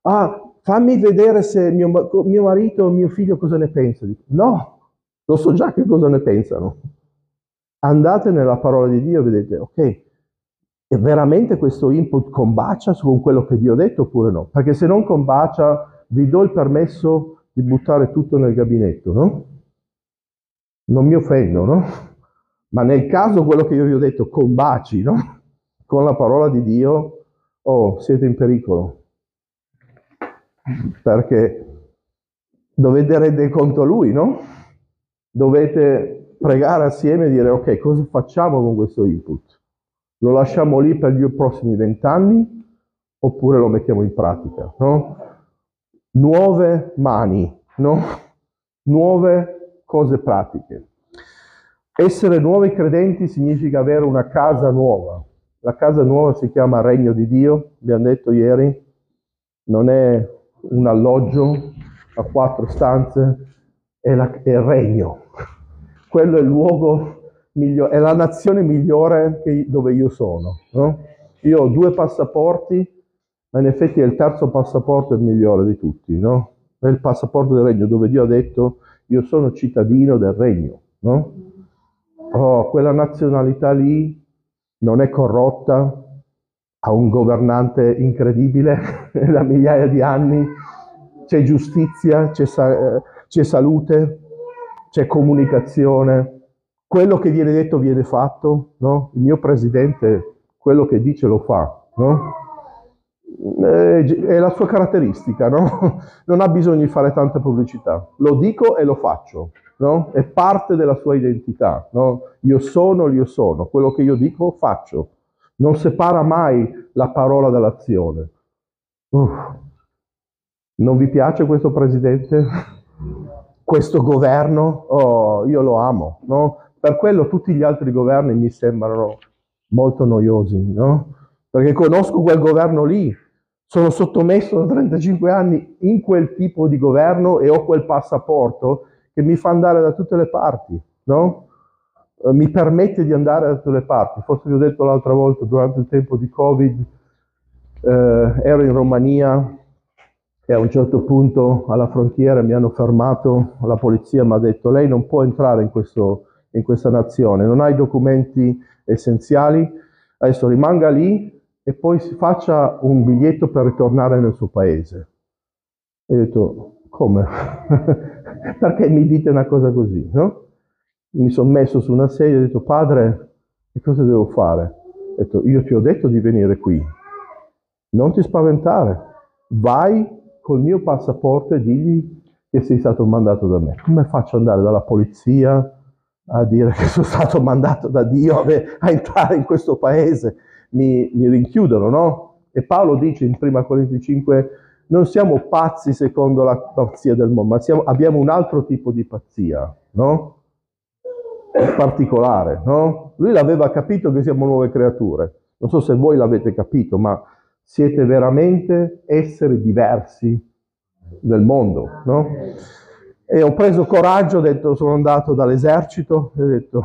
Ah, fammi vedere se mio, mio marito o mio figlio cosa ne pensa. No, lo so già che cosa ne pensano. Andate nella parola di Dio e vedete, ok, e veramente questo input combacia con quello che Dio ha detto oppure no? Perché se non combacia, vi do il permesso di buttare tutto nel gabinetto, no? Non mi offendo, no? Ma nel caso quello che io vi ho detto combaci, no? Con la parola di Dio, oh, siete in pericolo (laughs) perché dovete rendere conto a lui, no? Dovete pregare assieme e dire ok, cosa facciamo con questo input? Lo lasciamo lì per gli prossimi vent'anni oppure lo mettiamo in pratica, no? Nuove mani, no? Nuove cose pratiche. Essere nuovi credenti significa avere una casa nuova. La casa nuova si chiama Regno di Dio, abbiamo detto ieri, non è un alloggio a quattro stanze, è, la, è il regno. Quello è il luogo migliore, è la nazione migliore che, dove io sono. No? Io ho due passaporti, ma in effetti è il terzo passaporto il migliore di tutti. No? È il passaporto del regno dove Dio ha detto io sono cittadino del regno. No? oh, quella nazionalità lì non è corrotta, ha un governante incredibile (laughs) da migliaia di anni, c'è giustizia, c'è, sa- c'è salute, c'è comunicazione, quello che viene detto viene fatto, no? Il mio presidente quello che dice lo fa, no? È la sua caratteristica, no? (laughs) Non ha bisogno di fare tanta pubblicità. Lo dico e lo faccio? È parte della sua identità? Io sono, io sono, quello che io dico faccio. Non separa mai la parola dall'azione. Uh. Non vi piace questo presidente? Questo governo? Oh, io lo amo, no? Per quello tutti gli altri governi mi sembrano molto noiosi, no? Perché conosco quel governo lì, sono sottomesso da 35 anni in quel tipo di governo e ho quel passaporto che mi fa andare da tutte le parti, no? Eh, mi permette di andare da tutte le parti. Forse vi ho detto l'altra volta, durante il tempo di Covid, eh, ero in Romania e a un certo punto alla frontiera mi hanno fermato, la polizia mi ha detto lei non può entrare in, questo, in questa nazione, non ha i documenti essenziali, adesso rimanga lì e poi si faccia un biglietto per ritornare nel suo paese. E ho detto, come? (laughs) Perché mi dite una cosa così, no? Mi sono messo su una sedia e ho detto, padre, che cosa devo fare? Ho detto, io ti ho detto di venire qui. Non ti spaventare. Vai col mio passaporto e digli che sei stato mandato da me. Come faccio ad andare dalla polizia a dire che sono stato mandato da Dio a entrare in questo paese? Mi, mi rinchiudono, no? E Paolo dice in 1 Corinzi 5, non siamo pazzi secondo la pazzia del mondo, ma siamo, abbiamo un altro tipo di pazzia, no? Particolare, no? Lui l'aveva capito che siamo nuove creature. Non so se voi l'avete capito, ma siete veramente esseri diversi del mondo, no? E ho preso coraggio, ho detto, sono andato dall'esercito, ho detto,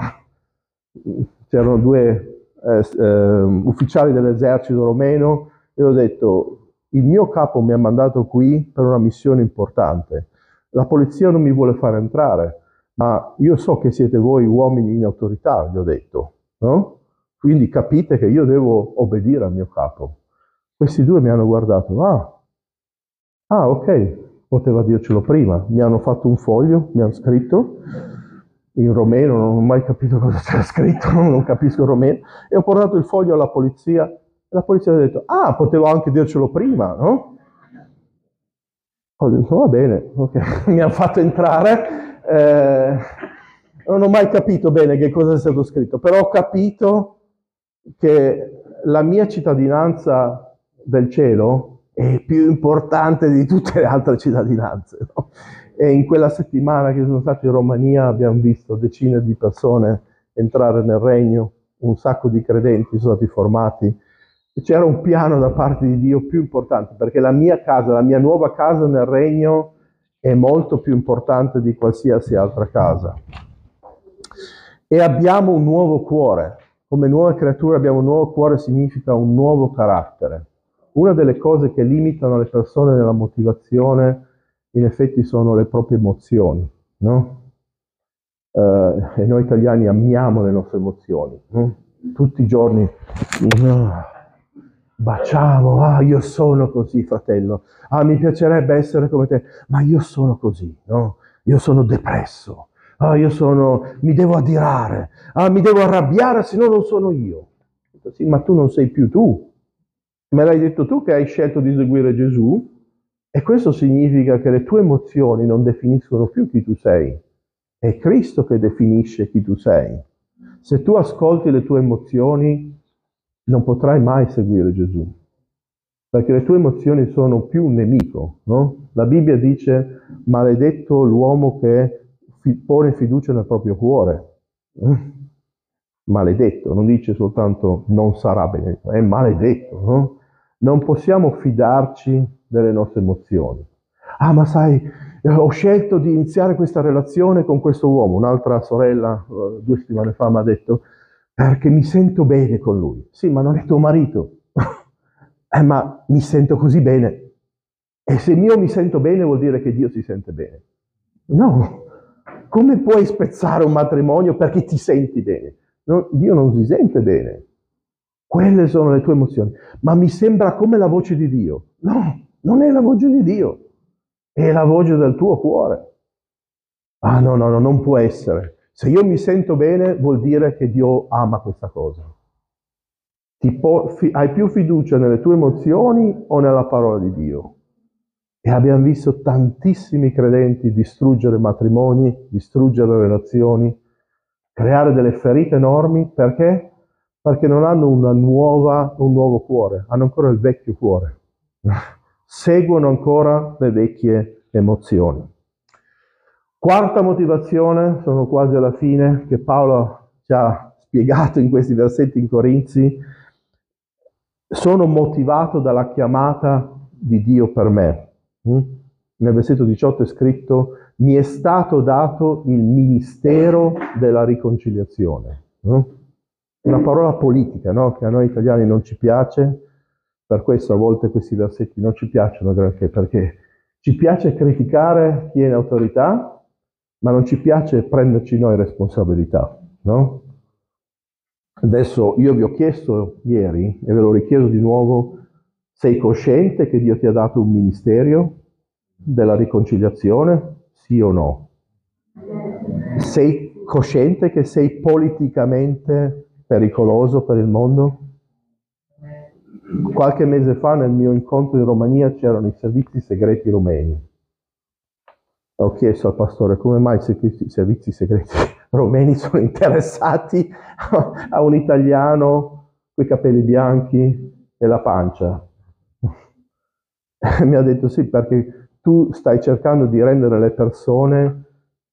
(laughs) c'erano due eh, eh, ufficiali dell'esercito romeno, e ho detto, il mio capo mi ha mandato qui per una missione importante. La polizia non mi vuole fare entrare, ma io so che siete voi uomini in autorità, gli ho detto, no? Quindi capite che io devo obbedire al mio capo. Questi due mi hanno guardato, ah, ah ok, poteva dircelo prima. Mi hanno fatto un foglio, mi hanno scritto, in romeno, non ho mai capito cosa c'era scritto, (laughs) non capisco il romeno, e ho portato il foglio alla polizia la polizia ha detto, ah, potevo anche dircelo prima, no? Ho detto, va bene, ok, (laughs) mi hanno fatto entrare. Eh, non ho mai capito bene che cosa è stato scritto, però ho capito che la mia cittadinanza del cielo è più importante di tutte le altre cittadinanze. No? E in quella settimana che sono stato in Romania abbiamo visto decine di persone entrare nel regno, un sacco di credenti sono stati formati c'era un piano da parte di Dio più importante, perché la mia casa, la mia nuova casa nel regno è molto più importante di qualsiasi altra casa. E abbiamo un nuovo cuore. Come nuove creature abbiamo un nuovo cuore significa un nuovo carattere. Una delle cose che limitano le persone nella motivazione, in effetti, sono le proprie emozioni, no? Uh, e noi italiani amiamo le nostre emozioni. No? Tutti i giorni... No baciamo, ah io sono così fratello, ah mi piacerebbe essere come te, ma io sono così, no? Io sono depresso, ah io sono, mi devo adirare, ah mi devo arrabbiare se no non sono io. Sì, ma tu non sei più tu. Me l'hai detto tu che hai scelto di seguire Gesù, E questo significa che le tue emozioni non definiscono più chi tu sei, è Cristo che definisce chi tu sei. Se tu ascolti le tue emozioni, non potrai mai seguire Gesù, perché le tue emozioni sono più un nemico. No? La Bibbia dice, maledetto l'uomo che pone fiducia nel proprio cuore. Maledetto, non dice soltanto non sarà benedetto, è maledetto. No? Non possiamo fidarci delle nostre emozioni. Ah, ma sai, ho scelto di iniziare questa relazione con questo uomo. Un'altra sorella, eh, due settimane fa, mi ha detto, perché mi sento bene con lui. Sì, ma non è tuo marito. (laughs) eh, ma mi sento così bene. E se io mi sento bene vuol dire che Dio si sente bene. No, come puoi spezzare un matrimonio perché ti senti bene? No, Dio non si sente bene. Quelle sono le tue emozioni. Ma mi sembra come la voce di Dio. No, non è la voce di Dio, è la voce del tuo cuore. Ah no, no, no, non può essere. Se io mi sento bene vuol dire che Dio ama questa cosa. Hai più fiducia nelle tue emozioni o nella parola di Dio? E abbiamo visto tantissimi credenti distruggere matrimoni, distruggere relazioni, creare delle ferite enormi perché? Perché non hanno nuova, un nuovo cuore, hanno ancora il vecchio cuore. (laughs) Seguono ancora le vecchie emozioni. Quarta motivazione, sono quasi alla fine, che Paolo ci ha spiegato in questi versetti in Corinzi, sono motivato dalla chiamata di Dio per me. Mm? Nel versetto 18 è scritto, mi è stato dato il ministero della riconciliazione. Mm? Una parola politica, no? che a noi italiani non ci piace, per questo a volte questi versetti non ci piacciono granché, perché ci piace criticare chi è in autorità, ma non ci piace prenderci noi responsabilità, no? Adesso io vi ho chiesto ieri e ve lo richiedo di nuovo, sei cosciente che Dio ti ha dato un ministero della riconciliazione? Sì o no? Sei cosciente che sei politicamente pericoloso per il mondo? Qualche mese fa nel mio incontro in Romania c'erano i servizi segreti romeni ho chiesto al pastore come mai i servizi segreti (laughs) romeni sono interessati a un italiano con i capelli bianchi e la pancia. (laughs) Mi ha detto sì, perché tu stai cercando di rendere le persone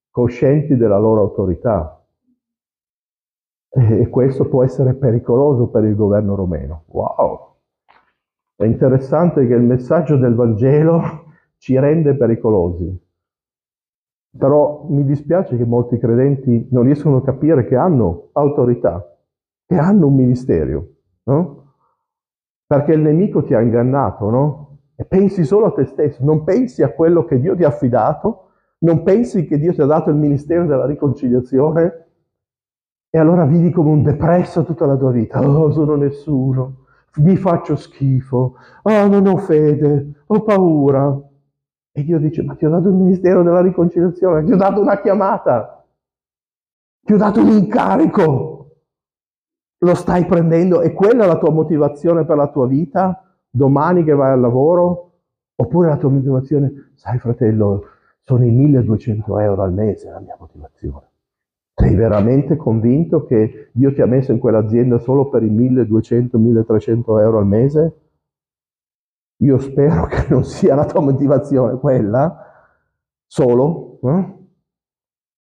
coscienti della loro autorità. E questo può essere pericoloso per il governo romeno. Wow! È interessante che il messaggio del Vangelo ci rende pericolosi. Però mi dispiace che molti credenti non riescono a capire che hanno autorità, che hanno un ministero, no? Perché il nemico ti ha ingannato, no? E pensi solo a te stesso, non pensi a quello che Dio ti ha affidato, non pensi che Dio ti ha dato il ministero della riconciliazione e allora vivi come un depresso tutta la tua vita. Oh, sono nessuno, mi faccio schifo, oh, non ho fede, ho paura. E Dio dice, ma ti ho dato il ministero della riconciliazione, ti ho dato una chiamata, ti ho dato un incarico, lo stai prendendo e quella è la tua motivazione per la tua vita, domani che vai al lavoro, oppure la tua motivazione, sai fratello, sono i 1200 euro al mese la mia motivazione. Sei veramente convinto che Dio ti ha messo in quell'azienda solo per i 1200-1300 euro al mese? Io spero che non sia la tua motivazione quella solo, eh?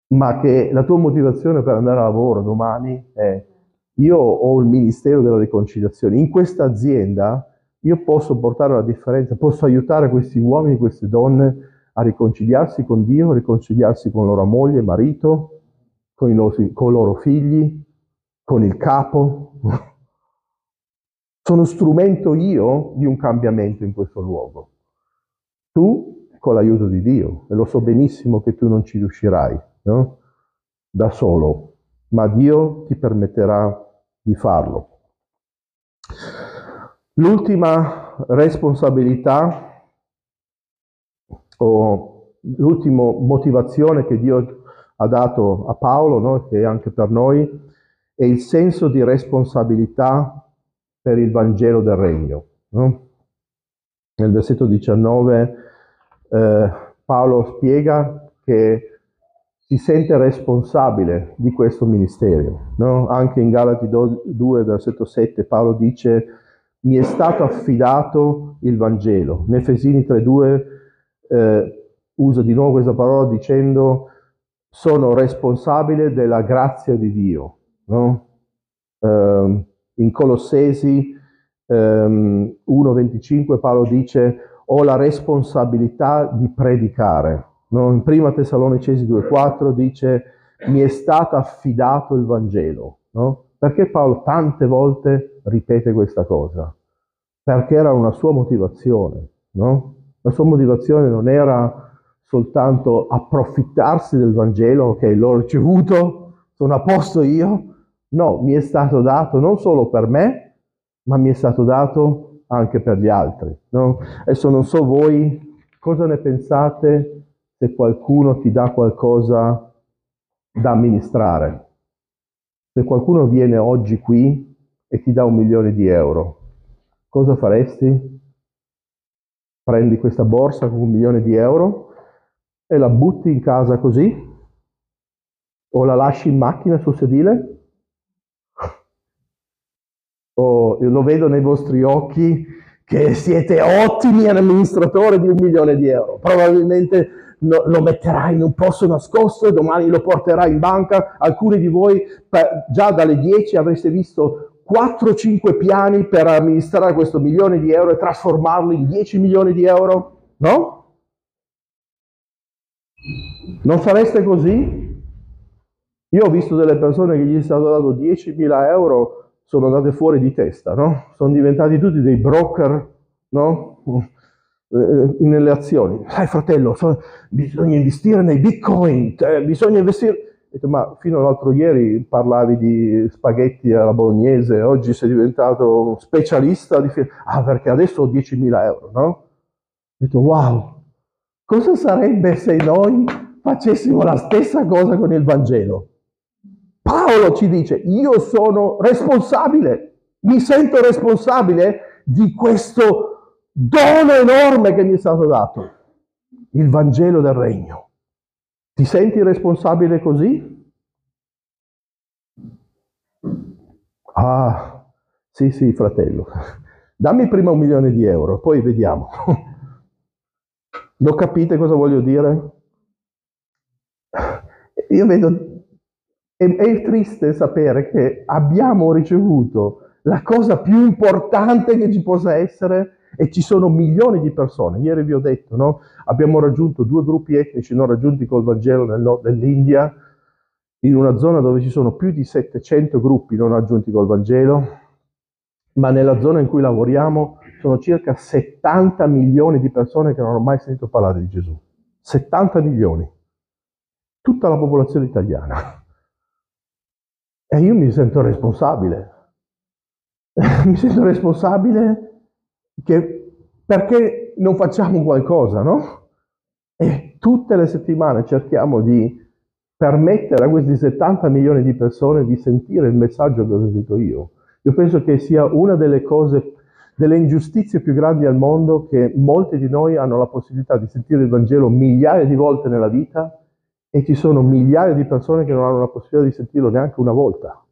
ma che la tua motivazione per andare a lavoro domani è io ho il ministero della riconciliazione. In questa azienda io posso portare la differenza, posso aiutare questi uomini, queste donne a riconciliarsi con Dio, a riconciliarsi con loro moglie, marito, con i loro, con i loro figli, con il capo. Sono strumento io di un cambiamento in questo luogo. Tu con l'aiuto di Dio, e lo so benissimo che tu non ci riuscirai, no? Da solo, ma Dio ti permetterà di farlo. L'ultima responsabilità o l'ultima motivazione che Dio ha dato a Paolo, no? che è anche per noi, è il senso di responsabilità per il Vangelo del Regno. No? Nel versetto 19 eh, Paolo spiega che si sente responsabile di questo ministero. No? Anche in Galati 2, versetto 7, Paolo dice mi è stato affidato il Vangelo. Nefesini 3.2 eh, usa di nuovo questa parola dicendo sono responsabile della grazia di Dio. No? Eh, in Colossesi eh, 1.25 Paolo dice ho la responsabilità di predicare. No? In prima Tessalonicesi 2,4 dice mi è stato affidato il Vangelo. No? Perché Paolo tante volte ripete questa cosa? Perché era una sua motivazione. No? La sua motivazione non era soltanto approfittarsi del Vangelo, ok, l'ho ricevuto, sono a posto io. No, mi è stato dato non solo per me, ma mi è stato dato anche per gli altri. No? Adesso non so voi cosa ne pensate se qualcuno ti dà qualcosa da amministrare. Se qualcuno viene oggi qui e ti dà un milione di euro, cosa faresti? Prendi questa borsa con un milione di euro e la butti in casa così? O la lasci in macchina sul sedile? O lo vedo nei vostri occhi che siete ottimi amministratori di un milione di euro. Probabilmente lo, lo metterà in un posto nascosto e domani lo porterà in banca. Alcuni di voi per, già dalle 10 avreste visto 4-5 piani per amministrare questo milione di euro e trasformarlo in 10 milioni di euro, no? Non fareste così? Io ho visto delle persone che gli è stato dato 10.000 euro, sono andate fuori di testa, no? Sono diventati tutti dei broker, no? Eh, nelle azioni. Sai fratello, so, bisogna investire nei bitcoin, eh, bisogna investire... Ma fino all'altro ieri parlavi di spaghetti alla bolognese, oggi sei diventato specialista di... Ah, perché adesso ho 10.000 euro, no? Ho detto, wow, cosa sarebbe se noi facessimo la stessa cosa con il Vangelo? Paolo ci dice, io sono responsabile, mi sento responsabile di questo dono enorme che mi è stato dato, il Vangelo del Regno. Ti senti responsabile così? Ah, sì, sì, fratello. Dammi prima un milione di euro, poi vediamo. Lo capite cosa voglio dire? Io vedo, è, è triste sapere che abbiamo ricevuto la cosa più importante che ci possa essere e ci sono milioni di persone. Ieri vi ho detto, no? abbiamo raggiunto due gruppi etnici non raggiunti col Vangelo nel dell'India, in una zona dove ci sono più di 700 gruppi non raggiunti col Vangelo, ma nella zona in cui lavoriamo sono circa 70 milioni di persone che non hanno mai sentito parlare di Gesù. 70 milioni. Tutta la popolazione italiana. E io mi sento responsabile. (laughs) mi sento responsabile che perché non facciamo qualcosa, no? E tutte le settimane cerchiamo di permettere a questi 70 milioni di persone di sentire il messaggio che ho sentito io. Io penso che sia una delle cose, delle ingiustizie più grandi al mondo che molti di noi hanno la possibilità di sentire il Vangelo migliaia di volte nella vita e ci sono migliaia di persone che non hanno la possibilità di sentirlo neanche una volta.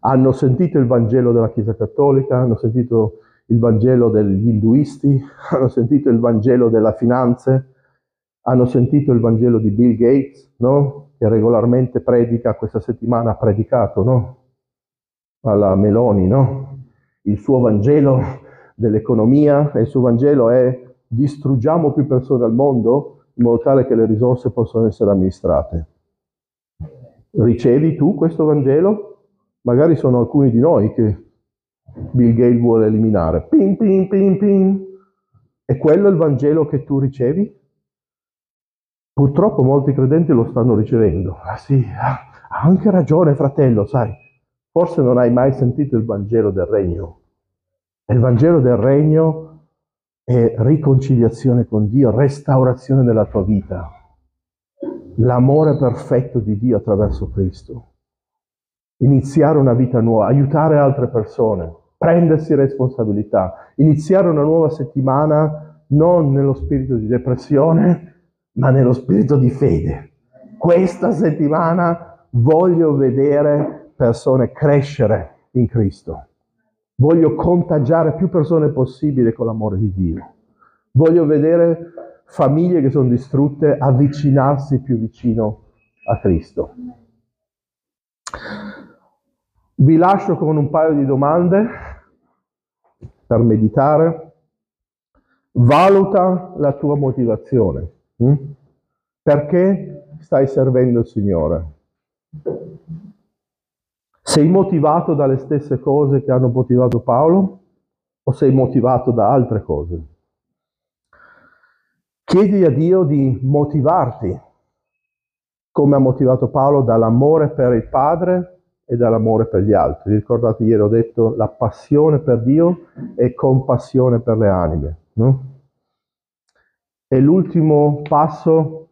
Hanno sentito il Vangelo della Chiesa Cattolica, hanno sentito il Vangelo degli induisti, (laughs) hanno sentito il Vangelo della finanze, hanno sentito il Vangelo di Bill Gates, no? che regolarmente predica, questa settimana ha predicato no? alla Meloni, no? il suo Vangelo dell'economia e il suo Vangelo è distruggiamo più persone al mondo in modo tale che le risorse possano essere amministrate. Ricevi tu questo Vangelo? Magari sono alcuni di noi che Bill Gates vuole eliminare. Pin, pin, pin, pin. E quello è il Vangelo che tu ricevi? Purtroppo molti credenti lo stanno ricevendo. Ah sì, ha anche ragione fratello, sai. Forse non hai mai sentito il Vangelo del Regno. E il Vangelo del Regno è riconciliazione con Dio, restaurazione della tua vita, l'amore perfetto di Dio attraverso Cristo. Iniziare una vita nuova, aiutare altre persone, prendersi responsabilità, iniziare una nuova settimana non nello spirito di depressione, ma nello spirito di fede. Questa settimana voglio vedere persone crescere in Cristo. Voglio contagiare più persone possibile con l'amore di Dio. Voglio vedere famiglie che sono distrutte avvicinarsi più vicino a Cristo. Vi lascio con un paio di domande per meditare. Valuta la tua motivazione. Hm? Perché stai servendo il Signore? Sei motivato dalle stesse cose che hanno motivato Paolo o sei motivato da altre cose? Chiedi a Dio di motivarti, come ha motivato Paolo, dall'amore per il Padre e dall'amore per gli altri. Ricordate, ieri ho detto la passione per Dio e compassione per le anime. No? E l'ultimo passo,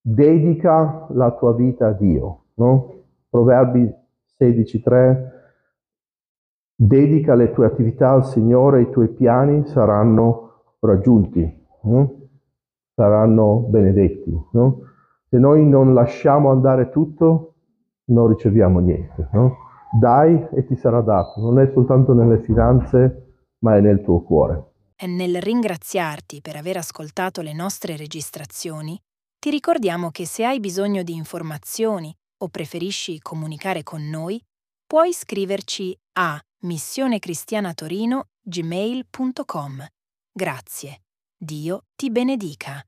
dedica la tua vita a Dio. No? Proverbi 16.3, dedica le tue attività al Signore, i tuoi piani saranno raggiunti, no? saranno benedetti. No? Se noi non lasciamo andare tutto, non riceviamo niente. No? Dai e ti sarà dato, non è soltanto nelle finanze, ma è nel tuo cuore. E nel ringraziarti per aver ascoltato le nostre registrazioni, ti ricordiamo che se hai bisogno di informazioni o preferisci comunicare con noi, puoi scriverci a missionecristianatorino gmail.com. Grazie. Dio ti benedica.